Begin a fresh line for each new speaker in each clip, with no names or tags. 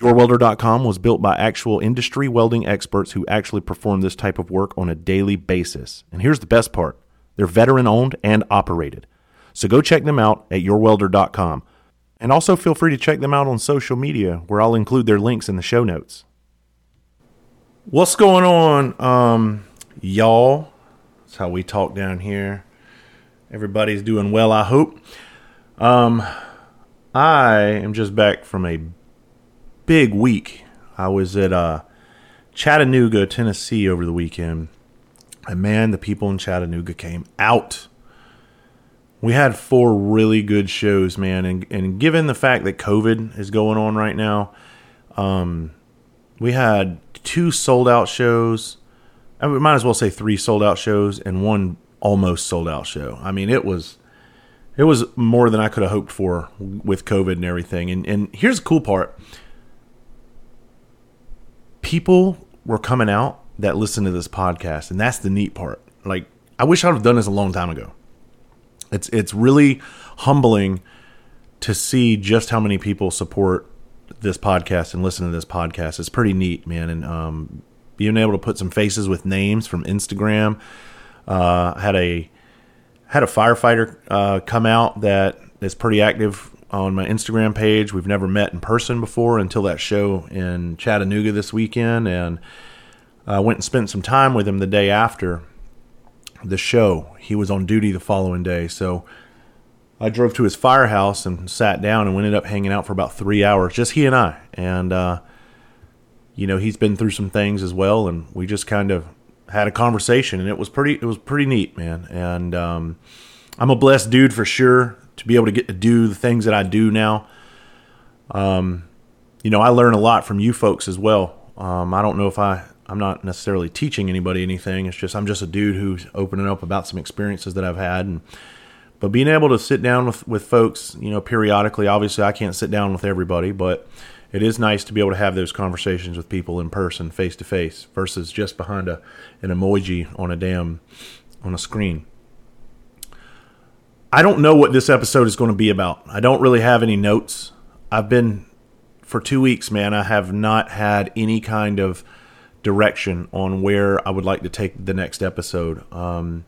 YourWelder.com was built by actual industry welding experts who actually perform this type of work on a daily basis. And here's the best part they're veteran owned and operated. So go check them out at YourWelder.com. And also feel free to check them out on social media, where I'll include their links in the show notes. What's going on, um, y'all? That's how we talk down here. Everybody's doing well, I hope. Um, I am just back from a big week. I was at uh, Chattanooga, Tennessee over the weekend. And man, the people in Chattanooga came out. We had four really good shows, man. And, and given the fact that COVID is going on right now, um, we had two sold out shows. I might as well say three sold out shows and one almost sold out show. I mean, it was it was more than I could have hoped for with COVID and everything. And and here's the cool part people were coming out that listen to this podcast, and that's the neat part. Like, I wish I'd have done this a long time ago. It's it's really humbling to see just how many people support this podcast and listen to this podcast. It's pretty neat, man. And um, being able to put some faces with names from Instagram. Uh, had a had a firefighter uh, come out that is pretty active on my Instagram page. We've never met in person before until that show in Chattanooga this weekend, and I went and spent some time with him the day after the show. He was on duty the following day, so I drove to his firehouse and sat down and we ended up hanging out for about three hours, just he and I. And uh, you know, he's been through some things as well, and we just kind of had a conversation, and it was pretty. It was pretty neat, man. And um, I'm a blessed dude for sure to be able to get to do the things that I do now. Um, you know, I learn a lot from you folks as well. Um, I don't know if I, I'm not necessarily teaching anybody anything. It's just I'm just a dude who's opening up about some experiences that I've had, and but being able to sit down with with folks, you know, periodically. Obviously, I can't sit down with everybody, but it is nice to be able to have those conversations with people in person, face to face, versus just behind a an emoji on a damn on a screen. I don't know what this episode is going to be about. I don't really have any notes. I've been for two weeks, man. I have not had any kind of direction on where I would like to take the next episode. Um,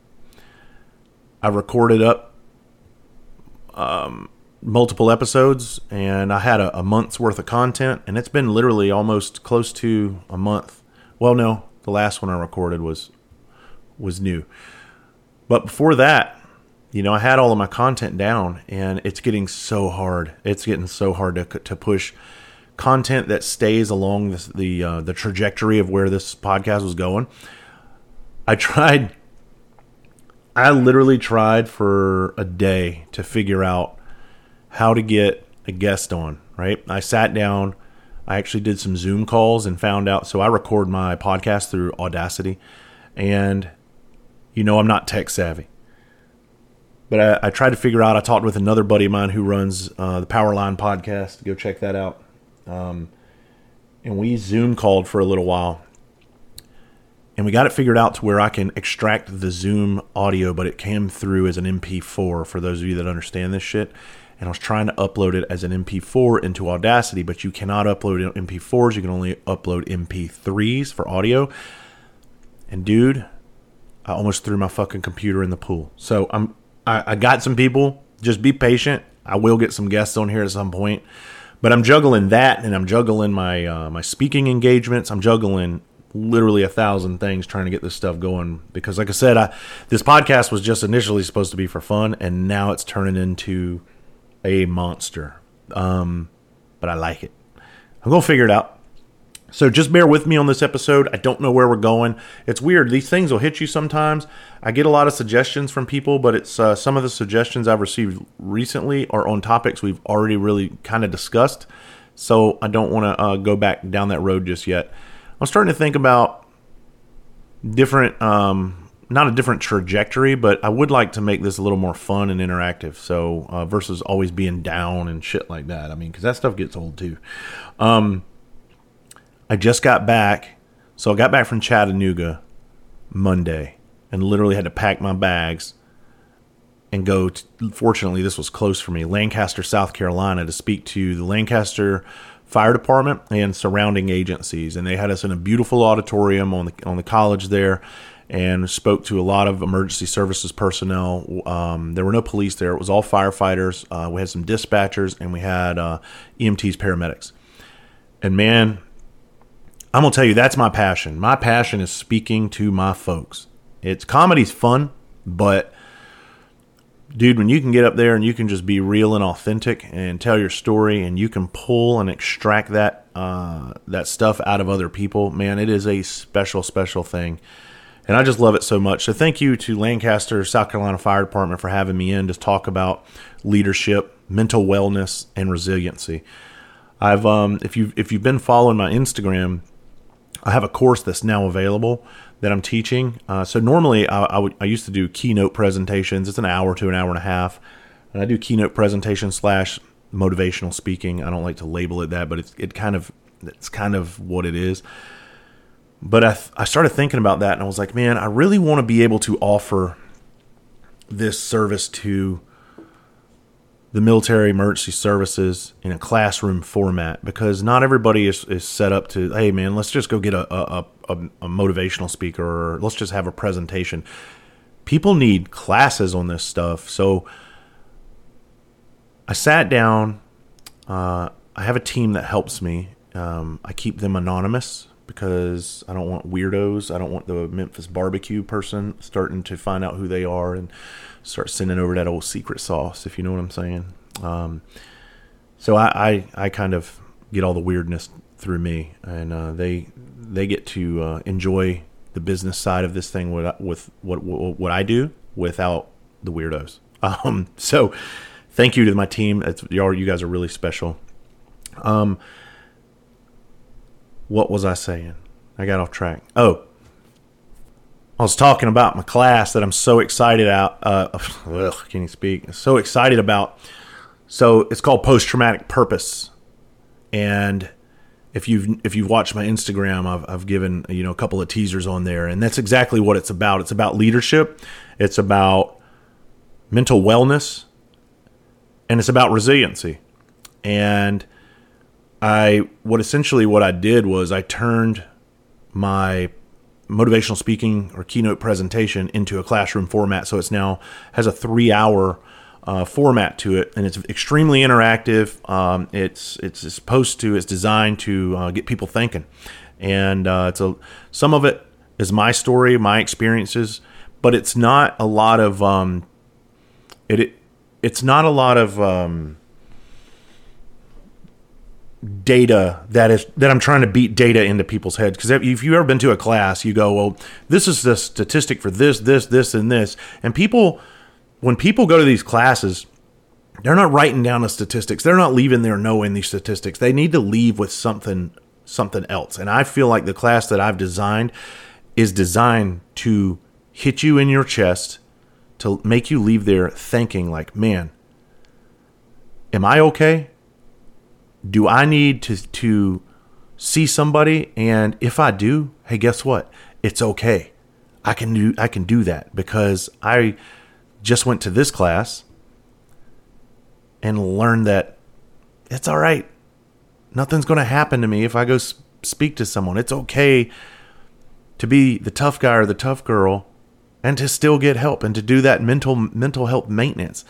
I recorded up um, multiple episodes, and I had a, a month's worth of content, and it's been literally almost close to a month. Well, no, the last one I recorded was was new, but before that, you know, I had all of my content down, and it's getting so hard. It's getting so hard to to push content that stays along this, the uh, the trajectory of where this podcast was going. I tried. I literally tried for a day to figure out how to get a guest on. Right, I sat down. I actually did some Zoom calls and found out. So I record my podcast through Audacity, and you know I'm not tech savvy but I, I, tried to figure out. I talked with another buddy of mine who runs uh, the Powerline podcast. Go check that out. Um, and we Zoom called for a little while, and we got it figured out to where I can extract the Zoom audio, but it came through as an MP4. For those of you that understand this shit, and I was trying to upload it as an MP4 into Audacity, but you cannot upload MP4s. You can only upload MP3s for audio. And dude, I almost threw my fucking computer in the pool. So I'm I, I got some people. Just be patient. I will get some guests on here at some point. But I'm juggling that, and I'm juggling my uh, my speaking engagements. I'm juggling literally a thousand things trying to get this stuff going because like I said, I this podcast was just initially supposed to be for fun and now it's turning into a monster. Um, but I like it. I'm to figure it out. So just bear with me on this episode. I don't know where we're going. It's weird. These things will hit you sometimes. I get a lot of suggestions from people, but it's uh, some of the suggestions I've received recently are on topics we've already really kind of discussed. So I don't want to uh, go back down that road just yet. I'm starting to think about different, um, not a different trajectory, but I would like to make this a little more fun and interactive. So uh, versus always being down and shit like that. I mean, because that stuff gets old too. Um, I just got back. So I got back from Chattanooga Monday and literally had to pack my bags and go. To, fortunately, this was close for me, Lancaster, South Carolina, to speak to the Lancaster Fire Department and surrounding agencies. And they had us in a beautiful auditorium on the on the college there, and spoke to a lot of emergency services personnel. Um, there were no police there; it was all firefighters. Uh, we had some dispatchers, and we had uh, EMTs, paramedics. And man, I'm gonna tell you that's my passion. My passion is speaking to my folks. It's comedy's fun, but dude, when you can get up there and you can just be real and authentic and tell your story, and you can pull and extract that uh, that stuff out of other people, man, it is a special, special thing. And I just love it so much. So thank you to Lancaster, South Carolina Fire Department for having me in to talk about leadership, mental wellness, and resiliency. I've um, if you if you've been following my Instagram, I have a course that's now available that I'm teaching. Uh, so normally I, I, would, I used to do keynote presentations. It's an hour to an hour and a half, and I do keynote presentation slash motivational speaking. I don't like to label it that, but it's it kind of it's kind of what it is. But I I started thinking about that, and I was like, man, I really want to be able to offer this service to the military emergency services in a classroom format because not everybody is, is set up to hey man let's just go get a, a, a, a motivational speaker or let's just have a presentation. People need classes on this stuff. So i sat down uh, i have a team that helps me. Um, i keep them anonymous because i don't want weirdos. I don't want the memphis barbecue person starting to find out who they are. And start sending over that old secret sauce, if you know what I'm saying. Um, so I, I, I kind of get all the weirdness through me, and uh, they they get to uh, enjoy the business side of this thing with with what what, what I do without the weirdos. Um, so thank you to my team. It's, you guys are really special. Um, what was I saying? I got off track. Oh, I was talking about my class that I'm so excited out. Uh, ugh, can you speak? So excited about. So it's called post traumatic purpose, and if you've if you've watched my Instagram, I've I've given you know a couple of teasers on there, and that's exactly what it's about. It's about leadership. It's about mental wellness, and it's about resiliency. And I what essentially what I did was I turned my motivational speaking or keynote presentation into a classroom format. So it's now has a three hour uh, format to it, and it's extremely interactive. Um, it's it's supposed to it's designed to uh, get people thinking, and uh, it's a some of it is my story, my experiences, but it's not a lot of um, it, it it's not a lot of um, data that is that I'm trying to beat data into people's heads. Because if you've ever been to a class you go well this is the statistic for this this this and this. And people when people go to these classes they're not writing down the statistics. They're not leaving there knowing these statistics. They need to leave with something something else. And I feel like the class that I've designed is designed to hit you in your chest to make you leave there thinking like man am I okay do I need to to see somebody and if I do, hey guess what? It's okay. I can do I can do that because I just went to this class and learned that it's all right. Nothing's going to happen to me if I go speak to someone. It's okay to be the tough guy or the tough girl and to still get help and to do that mental mental health maintenance.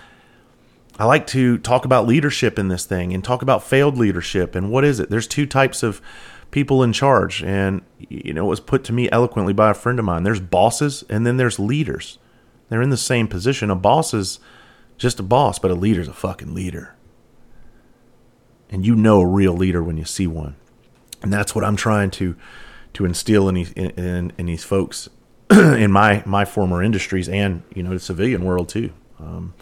I like to talk about leadership in this thing and talk about failed leadership and what is it? There's two types of people in charge. And, you know, it was put to me eloquently by a friend of mine. There's bosses and then there's leaders. They're in the same position. A boss is just a boss, but a leader's a fucking leader. And you know a real leader when you see one. And that's what I'm trying to to instill in these in, in, these folks in my my former industries and you know the civilian world too. Um,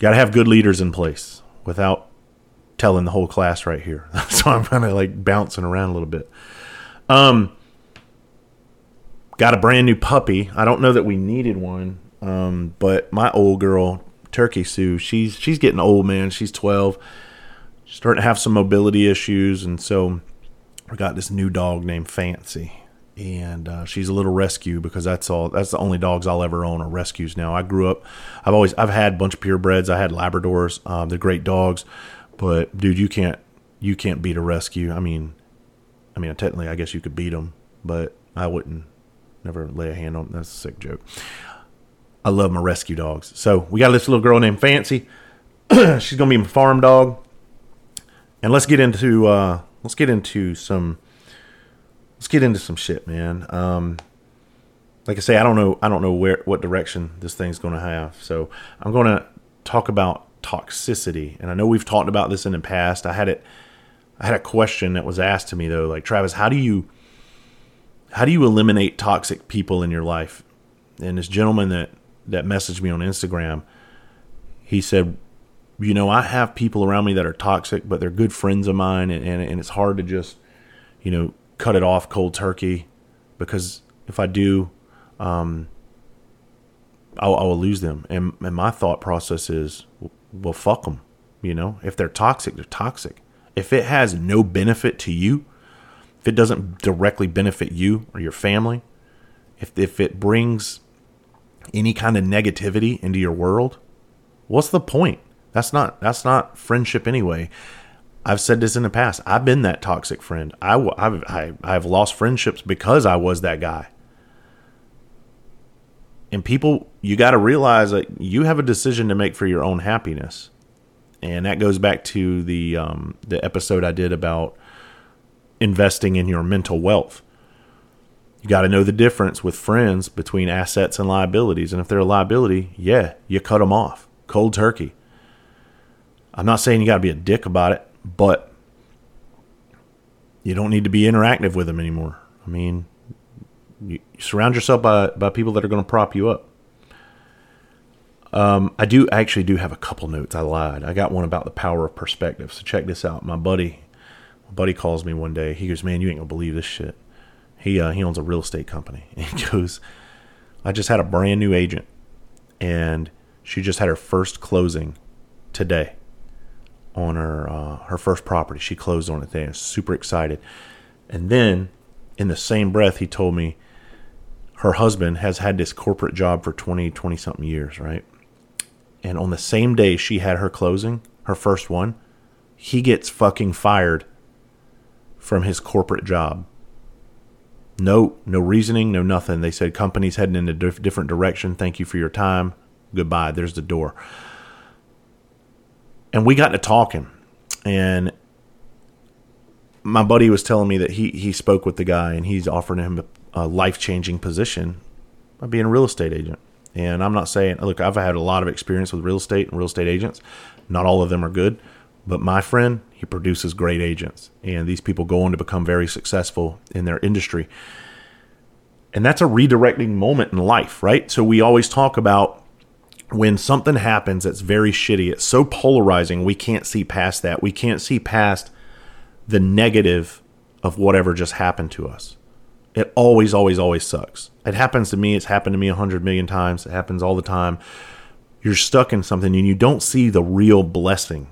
Got to have good leaders in place without telling the whole class right here. so I'm kind of like bouncing around a little bit. Um, got a brand new puppy. I don't know that we needed one, um, but my old girl, Turkey Sue, she's she's getting old, man. She's 12, she's starting to have some mobility issues, and so we got this new dog named Fancy and uh, she's a little rescue because that's all that's the only dogs I'll ever own are rescues now. I grew up I've always I've had a bunch of purebreds. I had Labradors. Um, they're great dogs, but dude, you can't you can't beat a rescue. I mean, I mean technically I guess you could beat them, but I wouldn't never lay a hand on. That's a sick joke. I love my rescue dogs. So we got this little girl named Fancy. she's gonna be my farm dog, and let's get into uh, let's get into some let's get into some shit, man. Um, like I say, I don't know, I don't know where what direction this thing's going to have. So I'm going to talk about toxicity, and I know we've talked about this in the past. I had it, I had a question that was asked to me though, like Travis, how do you, how do you eliminate toxic people in your life? And this gentleman that that messaged me on Instagram, he said, you know, I have people around me that are toxic, but they're good friends of mine, and, and, and it's hard to just, you know, cut it off cold turkey because if I do, um, I'll, I will lose them. And, and my thought process is, well, fuck them. You know, if they're toxic, they're toxic. If it has no benefit to you, if it doesn't directly benefit you or your family, if if it brings any kind of negativity into your world, what's the point? That's not that's not friendship anyway. I've said this in the past. I've been that toxic friend. I, have I, I've lost friendships because I was that guy. And people, you got to realize that you have a decision to make for your own happiness, and that goes back to the um, the episode I did about investing in your mental wealth. You got to know the difference with friends between assets and liabilities, and if they're a liability, yeah, you cut them off cold turkey. I'm not saying you got to be a dick about it but you don't need to be interactive with them anymore. I mean, you surround yourself by, by people that are going to prop you up. Um, I do actually do have a couple notes. I lied. I got one about the power of perspective. So check this out. My buddy, my buddy calls me one day. He goes, "Man, you ain't gonna believe this shit." He uh, he owns a real estate company. And he goes, "I just had a brand new agent, and she just had her first closing today." On her uh, her first property. She closed on it. They super excited. And then, in the same breath, he told me her husband has had this corporate job for 20, 20 something years, right? And on the same day she had her closing, her first one, he gets fucking fired from his corporate job. No, no reasoning, no nothing. They said company's heading in a different direction. Thank you for your time. Goodbye. There's the door and we got to talking, and my buddy was telling me that he he spoke with the guy and he's offering him a, a life changing position by being a real estate agent. And I'm not saying, look, I've had a lot of experience with real estate and real estate agents. Not all of them are good, but my friend, he produces great agents, and these people go on to become very successful in their industry. And that's a redirecting moment in life, right? So we always talk about when something happens that's very shitty, it's so polarizing, we can't see past that. We can't see past the negative of whatever just happened to us. It always, always, always sucks. It happens to me. It's happened to me a hundred million times. It happens all the time. You're stuck in something and you don't see the real blessing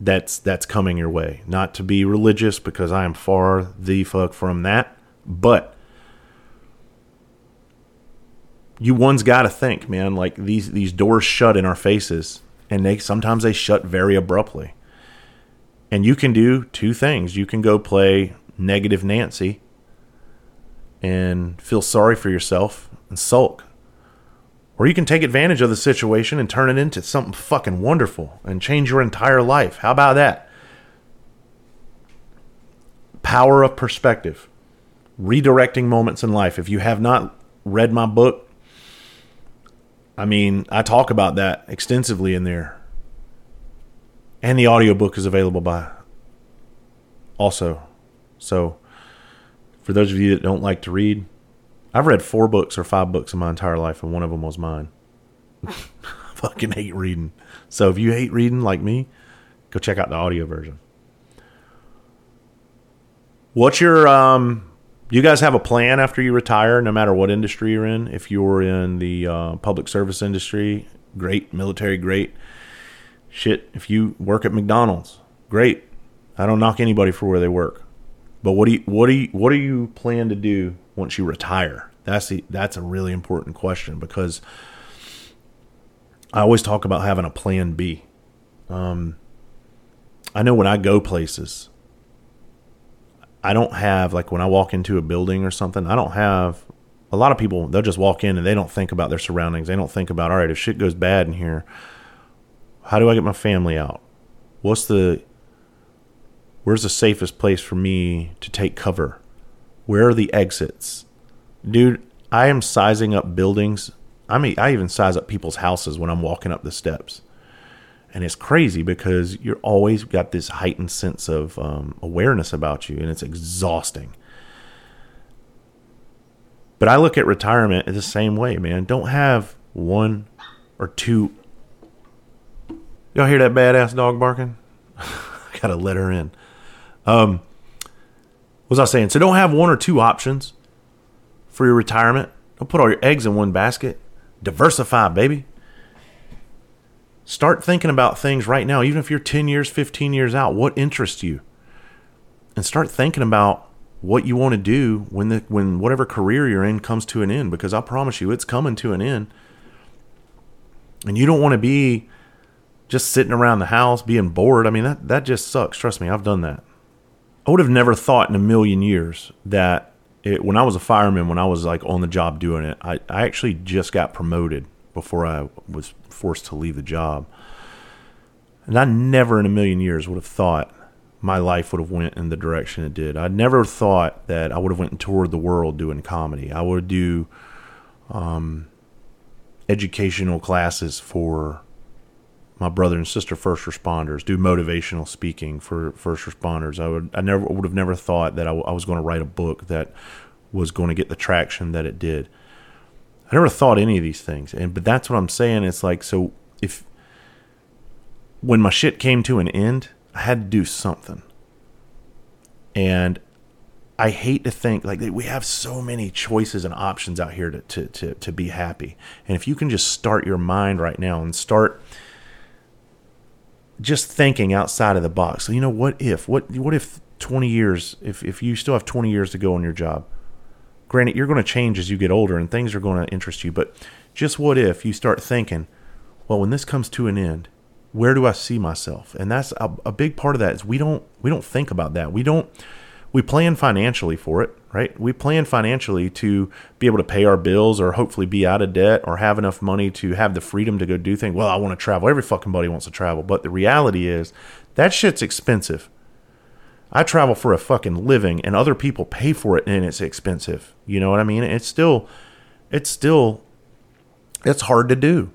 that's that's coming your way. Not to be religious because I am far the fuck from that, but you one's got to think, man. Like these these doors shut in our faces, and they sometimes they shut very abruptly. And you can do two things. You can go play negative Nancy and feel sorry for yourself and sulk. Or you can take advantage of the situation and turn it into something fucking wonderful and change your entire life. How about that? power of perspective, redirecting moments in life. If you have not read my book, I mean, I talk about that extensively in there. And the audiobook is available by also. So, for those of you that don't like to read, I've read four books or five books in my entire life, and one of them was mine. fucking hate reading. So if you hate reading like me, go check out the audio version. What's your um you guys have a plan after you retire no matter what industry you're in? If you're in the uh, public service industry, great, military great. Shit, if you work at McDonald's, great. I don't knock anybody for where they work. But what do you what do you what do you plan to do once you retire? That's the that's a really important question because I always talk about having a plan B. Um, I know when I go places, I don't have like when I walk into a building or something, I don't have a lot of people they'll just walk in and they don't think about their surroundings. They don't think about all right, if shit goes bad in here, how do I get my family out? What's the where's the safest place for me to take cover? Where are the exits? Dude, I am sizing up buildings. I mean, I even size up people's houses when I'm walking up the steps. And it's crazy because you're always got this heightened sense of um, awareness about you, and it's exhausting. But I look at retirement the same way, man. Don't have one or two. Y'all hear that badass dog barking? i Gotta let her in. Um, what was I saying? So don't have one or two options for your retirement. Don't put all your eggs in one basket. Diversify, baby. Start thinking about things right now, even if you're 10 years, 15 years out, what interests you? And start thinking about what you want to do when the when whatever career you're in comes to an end because I promise you it's coming to an end. And you don't want to be just sitting around the house being bored. I mean that that just sucks. Trust me, I've done that. I would have never thought in a million years that it, when I was a fireman, when I was like on the job doing it, I, I actually just got promoted before I was forced to leave the job. And I never in a million years would have thought my life would have went in the direction it did. I never thought that I would have went and toured the world doing comedy. I would do um, educational classes for my brother and sister first responders, do motivational speaking for first responders. I would I never would have never thought that I, w- I was going to write a book that was going to get the traction that it did. I never thought any of these things, and but that's what I'm saying. It's like so if when my shit came to an end, I had to do something, and I hate to think like we have so many choices and options out here to, to to to be happy. And if you can just start your mind right now and start just thinking outside of the box. So you know, what if what what if 20 years if if you still have 20 years to go on your job? Granted, you're going to change as you get older and things are going to interest you, but just what if you start thinking, well, when this comes to an end, where do I see myself? And that's a, a big part of that is we don't we don't think about that. We don't we plan financially for it, right? We plan financially to be able to pay our bills or hopefully be out of debt or have enough money to have the freedom to go do things. Well, I want to travel. Every fucking buddy wants to travel. But the reality is that shit's expensive. I travel for a fucking living and other people pay for it and it's expensive. You know what I mean? It's still, it's still, it's hard to do.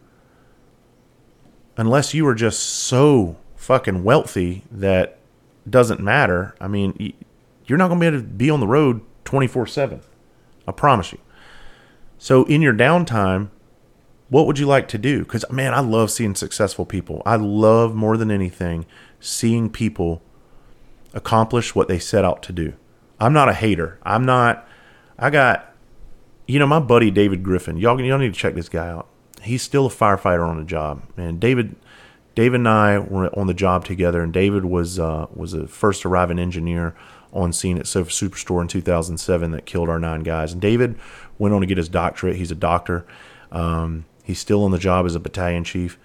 Unless you are just so fucking wealthy that doesn't matter. I mean, you're not going to be able to be on the road 24 7. I promise you. So, in your downtime, what would you like to do? Because, man, I love seeing successful people. I love more than anything seeing people accomplish what they set out to do. I'm not a hater. I'm not, I got, you know, my buddy David Griffin. Y'all, y'all need to check this guy out. He's still a firefighter on the job. And David, David and I were on the job together, and David was uh, was a first arriving engineer on scene at Sofa Superstore in 2007 that killed our nine guys. And David went on to get his doctorate. He's a doctor. Um, he's still on the job as a battalion chief.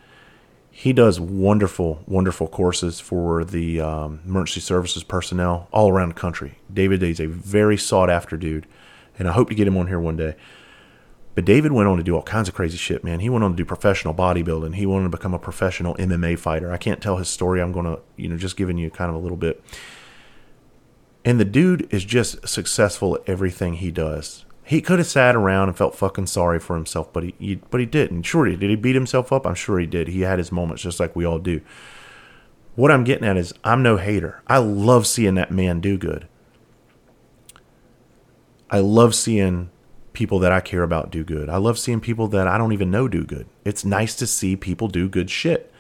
He does wonderful, wonderful courses for the um, emergency services personnel all around the country. David is a very sought after dude, and I hope to get him on here one day. But David went on to do all kinds of crazy shit, man. He went on to do professional bodybuilding. He wanted to become a professional MMA fighter. I can't tell his story. I'm going to, you know, just giving you kind of a little bit And the dude is just successful at everything he does. He could have sat around and felt fucking sorry for himself, but he, he but he didn't. Sure, he did. He beat himself up. I'm sure he did. He had his moments, just like we all do. What I'm getting at is, I'm no hater. I love seeing that man do good. I love seeing people that I care about do good. I love seeing people that I don't even know do good. It's nice to see people do good shit.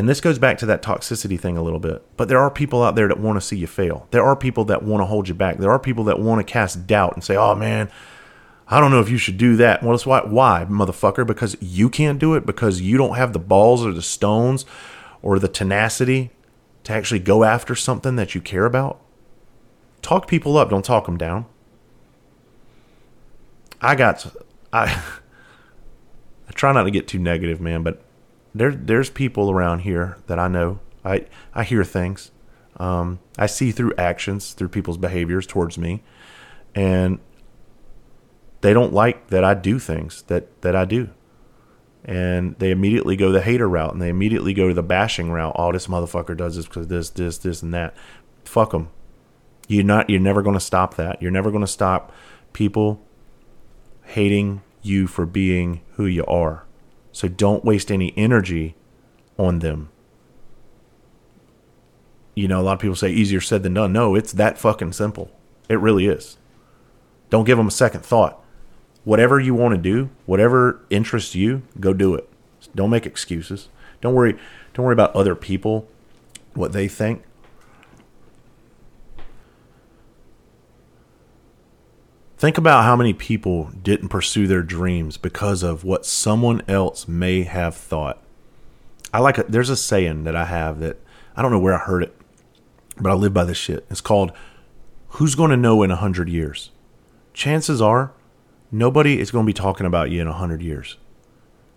And this goes back to that toxicity thing a little bit. But there are people out there that want to see you fail. There are people that want to hold you back. There are people that want to cast doubt and say, "Oh man, I don't know if you should do that." Well, that's why why, motherfucker, because you can't do it because you don't have the balls or the stones or the tenacity to actually go after something that you care about. Talk people up, don't talk them down. I got I I try not to get too negative, man, but there there's people around here that I know. I I hear things. Um, I see through actions, through people's behaviors towards me, and they don't like that I do things that that I do, and they immediately go the hater route, and they immediately go to the bashing route. Oh, this motherfucker does this because this, this, this, and that. Fuck them. You're not. You're never going to stop that. You're never going to stop people hating you for being who you are. So don't waste any energy on them. You know, a lot of people say easier said than done. No, it's that fucking simple. It really is. Don't give them a second thought. Whatever you want to do, whatever interests you, go do it. Don't make excuses. Don't worry. Don't worry about other people, what they think. Think about how many people didn't pursue their dreams because of what someone else may have thought. I like a, there's a saying that I have that I don't know where I heard it, but I live by this shit. It's called Who's going to know in a 100 years? Chances are nobody is going to be talking about you in a 100 years.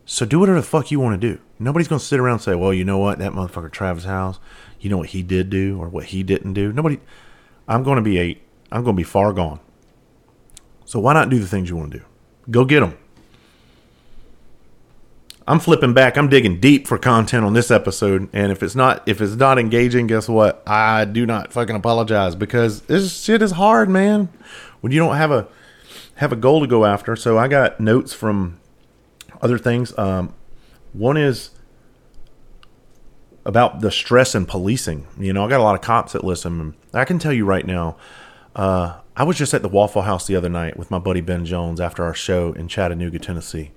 So do whatever the fuck you want to do. Nobody's going to sit around and say, well, you know what? That motherfucker Travis House, you know what he did do or what he didn't do. Nobody, I'm going to be eight. I'm going to be far gone. So why not do the things you want to do? Go get them. I'm flipping back. I'm digging deep for content on this episode, and if it's not if it's not engaging, guess what? I do not fucking apologize because this shit is hard, man. When you don't have a have a goal to go after. So I got notes from other things. Um, one is about the stress in policing. You know, I got a lot of cops that listen. I can tell you right now, uh, I was just at the Waffle House the other night with my buddy Ben Jones after our show in Chattanooga, Tennessee.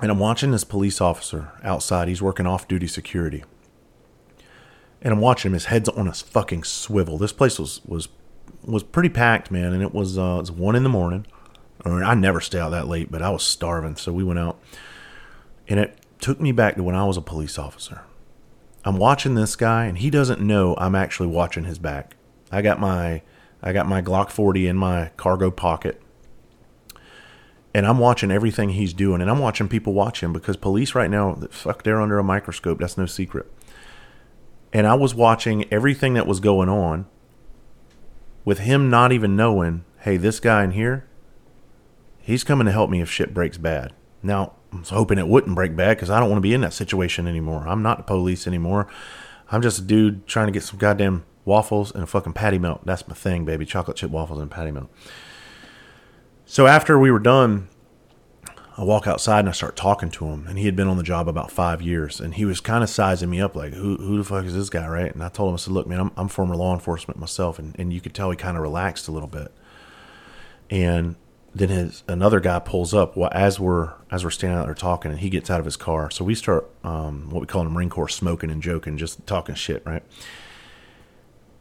And I'm watching this police officer outside. He's working off duty security. And I'm watching him. His head's on a fucking swivel. This place was was was pretty packed, man. And it was uh, it was one in the morning. I never stay out that late, but I was starving, so we went out. And it took me back to when I was a police officer. I'm watching this guy, and he doesn't know I'm actually watching his back. I got my I got my Glock 40 in my cargo pocket. And I'm watching everything he's doing, and I'm watching people watch him because police right now, fuck, they're under a microscope. That's no secret. And I was watching everything that was going on with him not even knowing, hey, this guy in here, he's coming to help me if shit breaks bad. Now, I'm hoping it wouldn't break bad because I don't want to be in that situation anymore. I'm not the police anymore. I'm just a dude trying to get some goddamn waffles and a fucking patty melt. That's my thing, baby. Chocolate chip waffles and patty melt. So after we were done, I walk outside and I start talking to him. And he had been on the job about five years. And he was kind of sizing me up like, who, who the fuck is this guy, right? And I told him, I said, look, man, I'm, I'm former law enforcement myself. And, and you could tell he kind of relaxed a little bit. And then his another guy pulls up well, as we're as we're standing out there talking, and he gets out of his car. So we start um, what we call in the Marine Corps smoking and joking, just talking shit, right?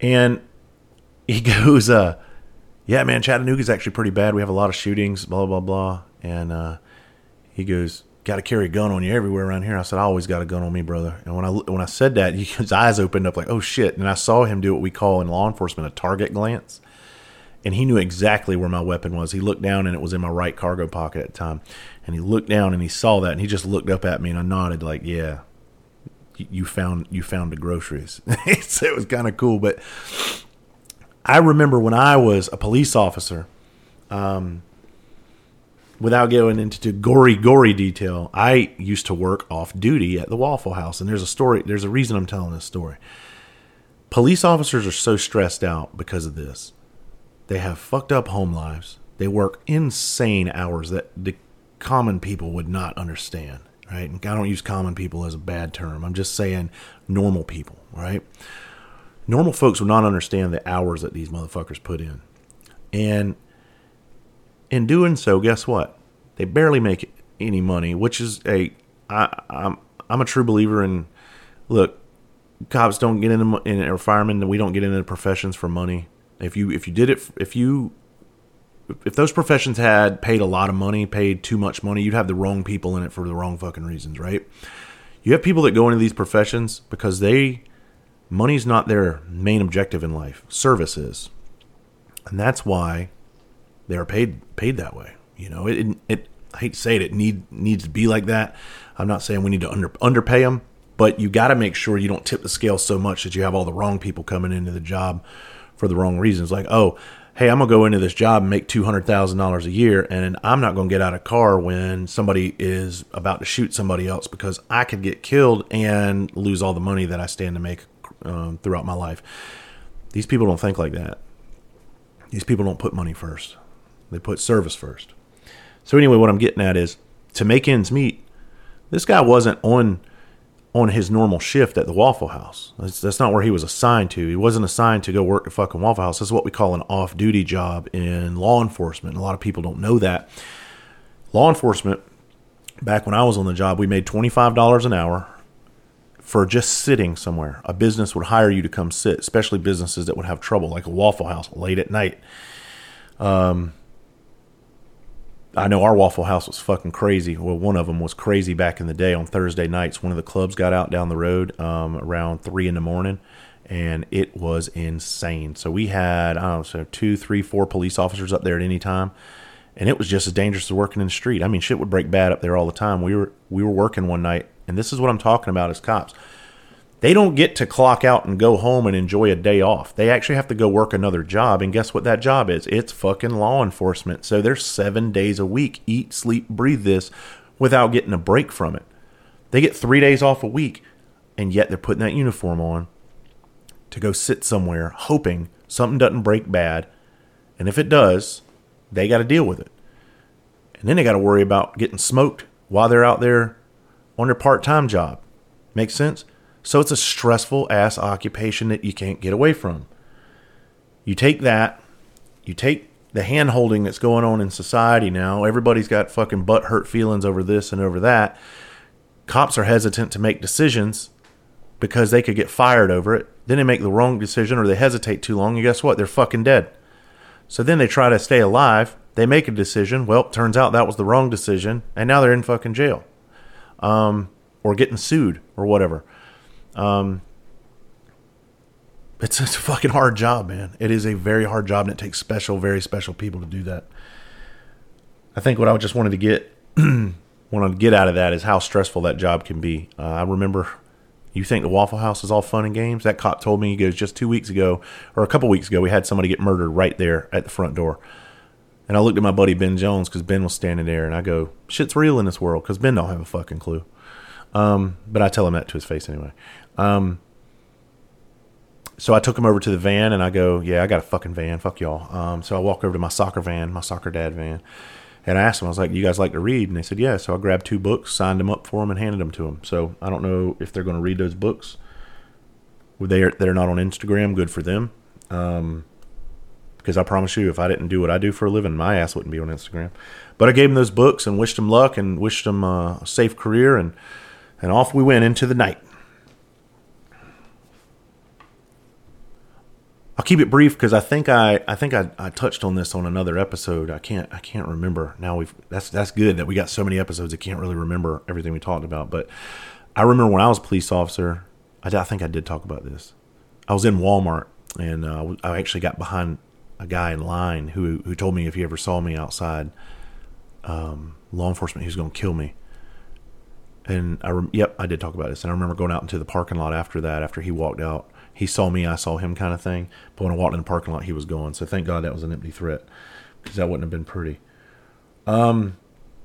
And he goes, uh, yeah, man, Chattanooga's actually pretty bad. We have a lot of shootings, blah, blah, blah. And uh, he goes, got to carry a gun on you everywhere around here. I said, I always got a gun on me, brother. And when I when I said that, his eyes opened up like, oh shit. And I saw him do what we call in law enforcement a target glance. And he knew exactly where my weapon was. He looked down and it was in my right cargo pocket at the time. And he looked down and he saw that and he just looked up at me and I nodded like, yeah, you found you found the groceries. so it was kind of cool. But I remember when I was a police officer, um, without going into gory gory detail, I used to work off duty at the Waffle House, and there's a story. There's a reason I'm telling this story. Police officers are so stressed out because of this. They have fucked up home lives. They work insane hours that the common people would not understand, right? I don't use common people as a bad term. I'm just saying normal people, right? Normal folks would not understand the hours that these motherfuckers put in. And in doing so, guess what? They barely make any money, which is a I, I'm I'm a true believer in look, cops don't get into in or firemen, we don't get into professions for money. If you if you did it if you if those professions had paid a lot of money, paid too much money, you'd have the wrong people in it for the wrong fucking reasons, right? You have people that go into these professions because they money's not their main objective in life. Service is. And that's why they are paid paid that way. You know, it it I hate to say it, it need needs to be like that. I'm not saying we need to under underpay them, but you got to make sure you don't tip the scale so much that you have all the wrong people coming into the job for the wrong reasons. Like, oh, hey, I'm gonna go into this job and make two hundred thousand dollars a year, and I'm not gonna get out of car when somebody is about to shoot somebody else because I could get killed and lose all the money that I stand to make um, throughout my life. These people don't think like that. These people don't put money first; they put service first. So anyway, what I'm getting at is to make ends meet. This guy wasn't on on his normal shift at the Waffle House. That's, that's, not where he was assigned to. He wasn't assigned to go work at fucking Waffle House. That's what we call an off duty job in law enforcement. A lot of people don't know that. Law enforcement, back when I was on the job, we made $25 an hour for just sitting somewhere. A business would hire you to come sit, especially businesses that would have trouble, like a Waffle House late at night. Um, I know our Waffle House was fucking crazy. Well, one of them was crazy back in the day on Thursday nights. One of the clubs got out down the road um, around three in the morning, and it was insane. So we had I don't know, so two, three, four police officers up there at any time, and it was just as dangerous as working in the street. I mean, shit would break bad up there all the time. We were we were working one night, and this is what I'm talking about as cops. They don't get to clock out and go home and enjoy a day off. They actually have to go work another job. And guess what that job is? It's fucking law enforcement. So they're seven days a week, eat, sleep, breathe this without getting a break from it. They get three days off a week, and yet they're putting that uniform on to go sit somewhere hoping something doesn't break bad. And if it does, they got to deal with it. And then they got to worry about getting smoked while they're out there on their part time job. Makes sense? So it's a stressful ass occupation that you can't get away from. You take that, you take the hand holding that's going on in society now. Everybody's got fucking butt hurt feelings over this and over that. Cops are hesitant to make decisions because they could get fired over it. Then they make the wrong decision or they hesitate too long, and guess what? They're fucking dead. So then they try to stay alive. They make a decision. Well, turns out that was the wrong decision, and now they're in fucking jail. Um, or getting sued or whatever. Um, it's, it's a fucking hard job, man. It is a very hard job, and it takes special, very special people to do that. I think what I just wanted to get wanted to get out of that is how stressful that job can be. Uh, I remember you think the Waffle House is all fun and games? That cop told me he goes just two weeks ago or a couple weeks ago we had somebody get murdered right there at the front door. And I looked at my buddy Ben Jones because Ben was standing there, and I go, "Shit's real in this world," because Ben don't have a fucking clue. Um, but I tell him that to his face anyway. Um, so I took him over to the van and I go, yeah, I got a fucking van. Fuck y'all. Um, so I walk over to my soccer van, my soccer dad van. And I asked him, I was like, you guys like to read? And they said, yeah. So I grabbed two books, signed them up for them, and handed them to them. So I don't know if they're going to read those books. They're, they're not on Instagram. Good for them. Um, because I promise you, if I didn't do what I do for a living, my ass wouldn't be on Instagram. But I gave them those books and wished them luck and wished uh, a safe career. And, and off we went into the night. I'll keep it brief because I think I I think I, I touched on this on another episode. I can't I can't remember now. We've that's that's good that we got so many episodes. I can't really remember everything we talked about. But I remember when I was a police officer. I, I think I did talk about this. I was in Walmart and uh, I actually got behind a guy in line who who told me if he ever saw me outside um, law enforcement, he was going to kill me. And I yep, I did talk about this. And I remember going out into the parking lot after that, after he walked out he saw me, I saw him kind of thing. But when I walked in the parking lot, he was gone. So thank God that was an empty threat because that wouldn't have been pretty. Um,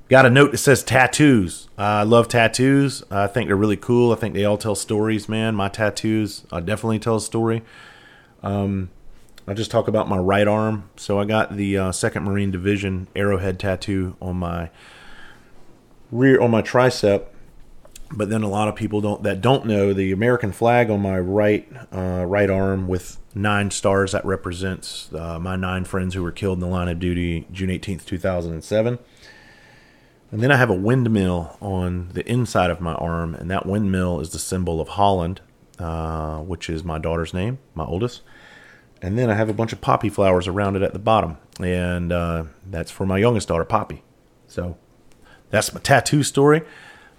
Got a note that says tattoos. Uh, I love tattoos. I think they're really cool. I think they all tell stories, man. My tattoos definitely tell a story. Um, I just talk about my right arm. So I got the uh, Second Marine Division arrowhead tattoo on my rear on my tricep. But then a lot of people don't that don't know the American flag on my right uh, right arm with nine stars that represents uh, my nine friends who were killed in the line of duty June eighteenth, two thousand and seven. And then I have a windmill on the inside of my arm, and that windmill is the symbol of Holland, uh, which is my daughter's name, my oldest. And then I have a bunch of poppy flowers around it at the bottom, and uh, that's for my youngest daughter, Poppy. So that's my tattoo story.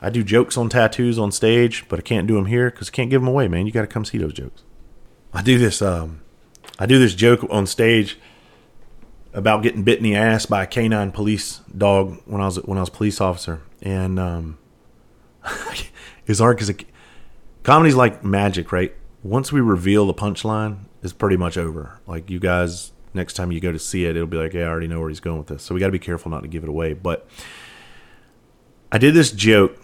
I do jokes on tattoos on stage, but I can't do them here because I can't give them away, man. You got to come see those jokes. I do this. Um, I do this joke on stage about getting bit in the ass by a canine police dog when I was when I was police officer, and um, it's hard because comedy's like magic, right? Once we reveal the punchline, it's pretty much over. Like you guys, next time you go to see it, it'll be like, yeah, I already know where he's going with this. So we got to be careful not to give it away. But I did this joke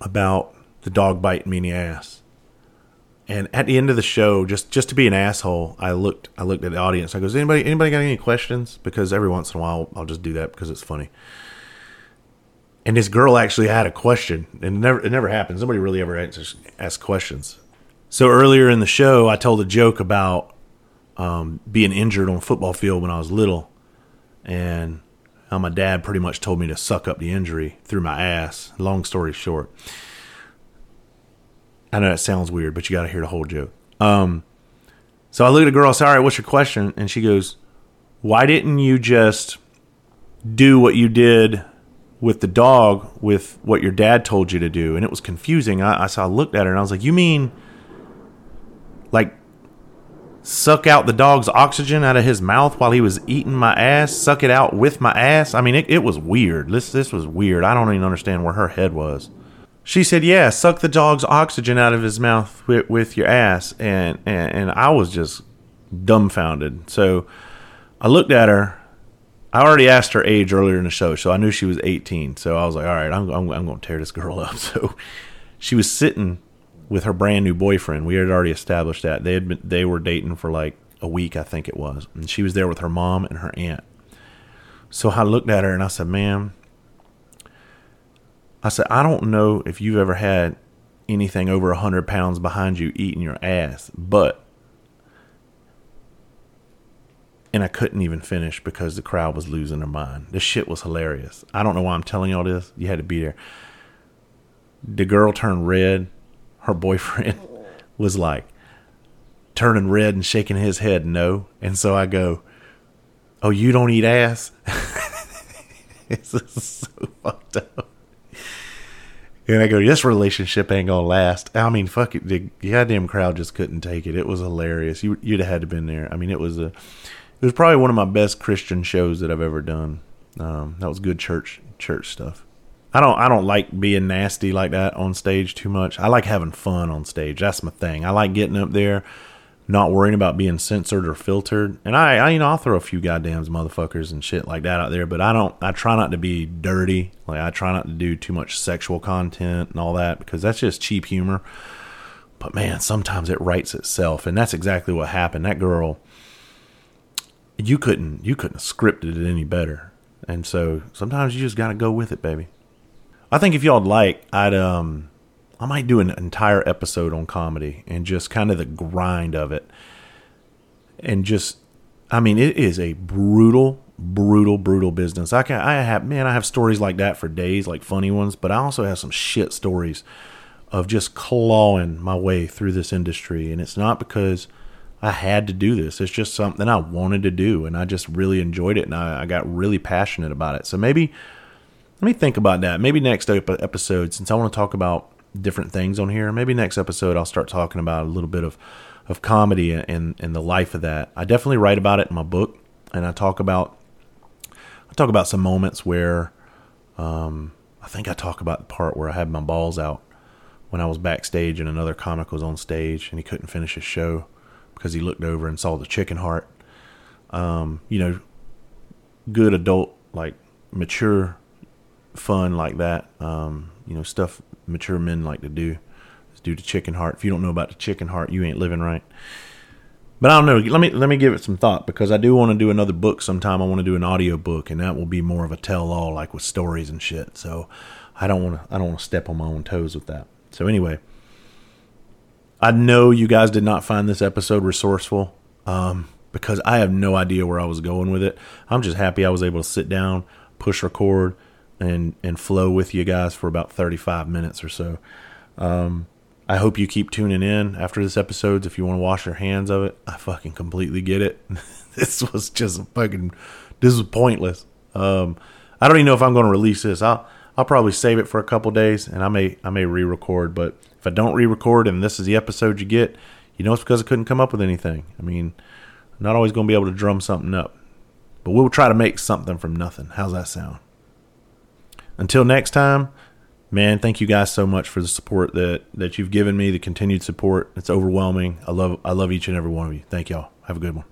about the dog biting me in the ass. And at the end of the show, just just to be an asshole, I looked I looked at the audience. I goes, anybody anybody got any questions? Because every once in a while I'll just do that because it's funny. And this girl actually had a question, and it never it never happens. Nobody really ever answers asks questions. So earlier in the show, I told a joke about um, being injured on a football field when I was little, and how my dad pretty much told me to suck up the injury through my ass. Long story short, I know that sounds weird, but you got to hear the whole joke. Um, so I look at a girl, I say, All right, what's your question? And she goes, Why didn't you just do what you did with the dog with what your dad told you to do? And it was confusing. I, I, so I looked at her and I was like, You mean like suck out the dog's oxygen out of his mouth while he was eating my ass? Suck it out with my ass? I mean, it, it was weird. This, this was weird. I don't even understand where her head was. She said, "Yeah, suck the dog's oxygen out of his mouth with, with your ass," and, and and I was just dumbfounded. So I looked at her. I already asked her age earlier in the show, so I knew she was 18. So I was like, "All right, I'm I'm, I'm going to tear this girl up." So she was sitting with her brand new boyfriend. We had already established that they had been, they were dating for like a week, I think it was, and she was there with her mom and her aunt. So I looked at her and I said, "Ma'am." I said, I don't know if you've ever had anything over a hundred pounds behind you eating your ass, but and I couldn't even finish because the crowd was losing their mind. This shit was hilarious. I don't know why I'm telling you all this. You had to be there. The girl turned red. Her boyfriend was like turning red and shaking his head no. And so I go, Oh, you don't eat ass? it's so fucked up. And I go, this relationship ain't gonna last. I mean, fuck it, the goddamn crowd just couldn't take it. It was hilarious. You, would have had to been there. I mean, it was a, it was probably one of my best Christian shows that I've ever done. Um, that was good church church stuff. I don't I don't like being nasty like that on stage too much. I like having fun on stage. That's my thing. I like getting up there not worrying about being censored or filtered. And I, I, you know, I'll throw a few goddamn motherfuckers and shit like that out there, but I don't, I try not to be dirty. Like, I try not to do too much sexual content and all that because that's just cheap humor. But man, sometimes it writes itself. And that's exactly what happened. That girl, you couldn't, you couldn't have scripted it any better. And so sometimes you just got to go with it, baby. I think if y'all'd like, I'd, um, I might do an entire episode on comedy and just kind of the grind of it. And just, I mean, it is a brutal, brutal, brutal business. I can, I have, man, I have stories like that for days, like funny ones, but I also have some shit stories of just clawing my way through this industry. And it's not because I had to do this, it's just something I wanted to do. And I just really enjoyed it. And I, I got really passionate about it. So maybe, let me think about that. Maybe next episode, since I want to talk about different things on here. Maybe next episode I'll start talking about a little bit of of comedy and and the life of that. I definitely write about it in my book, and I talk about I talk about some moments where um, I think I talk about the part where I had my balls out when I was backstage and another comic was on stage and he couldn't finish his show because he looked over and saw the chicken heart. Um, you know, good adult like mature fun like that. Um, you know, stuff mature men like to do. It's due to chicken heart. If you don't know about the chicken heart, you ain't living right. But I don't know. Let me let me give it some thought because I do want to do another book sometime. I want to do an audio book, and that will be more of a tell all, like with stories and shit. So I don't want to I don't want to step on my own toes with that. So anyway, I know you guys did not find this episode resourceful um, because I have no idea where I was going with it. I'm just happy I was able to sit down, push record, and and flow with you guys for about 35 minutes or so. Um, I hope you keep tuning in after this episode. If you want to wash your hands of it, I fucking completely get it. this was just fucking, this was pointless. Um, I don't even know if I'm going to release this. I'll, I'll probably save it for a couple days and I may, I may re-record. But if I don't re-record and this is the episode you get, you know it's because I couldn't come up with anything. I mean, I'm not always going to be able to drum something up, but we'll try to make something from nothing. How's that sound? Until next time man, thank you guys so much for the support that that you've given me, the continued support. It's overwhelming. I love I love each and every one of you. Thank y'all. Have a good one.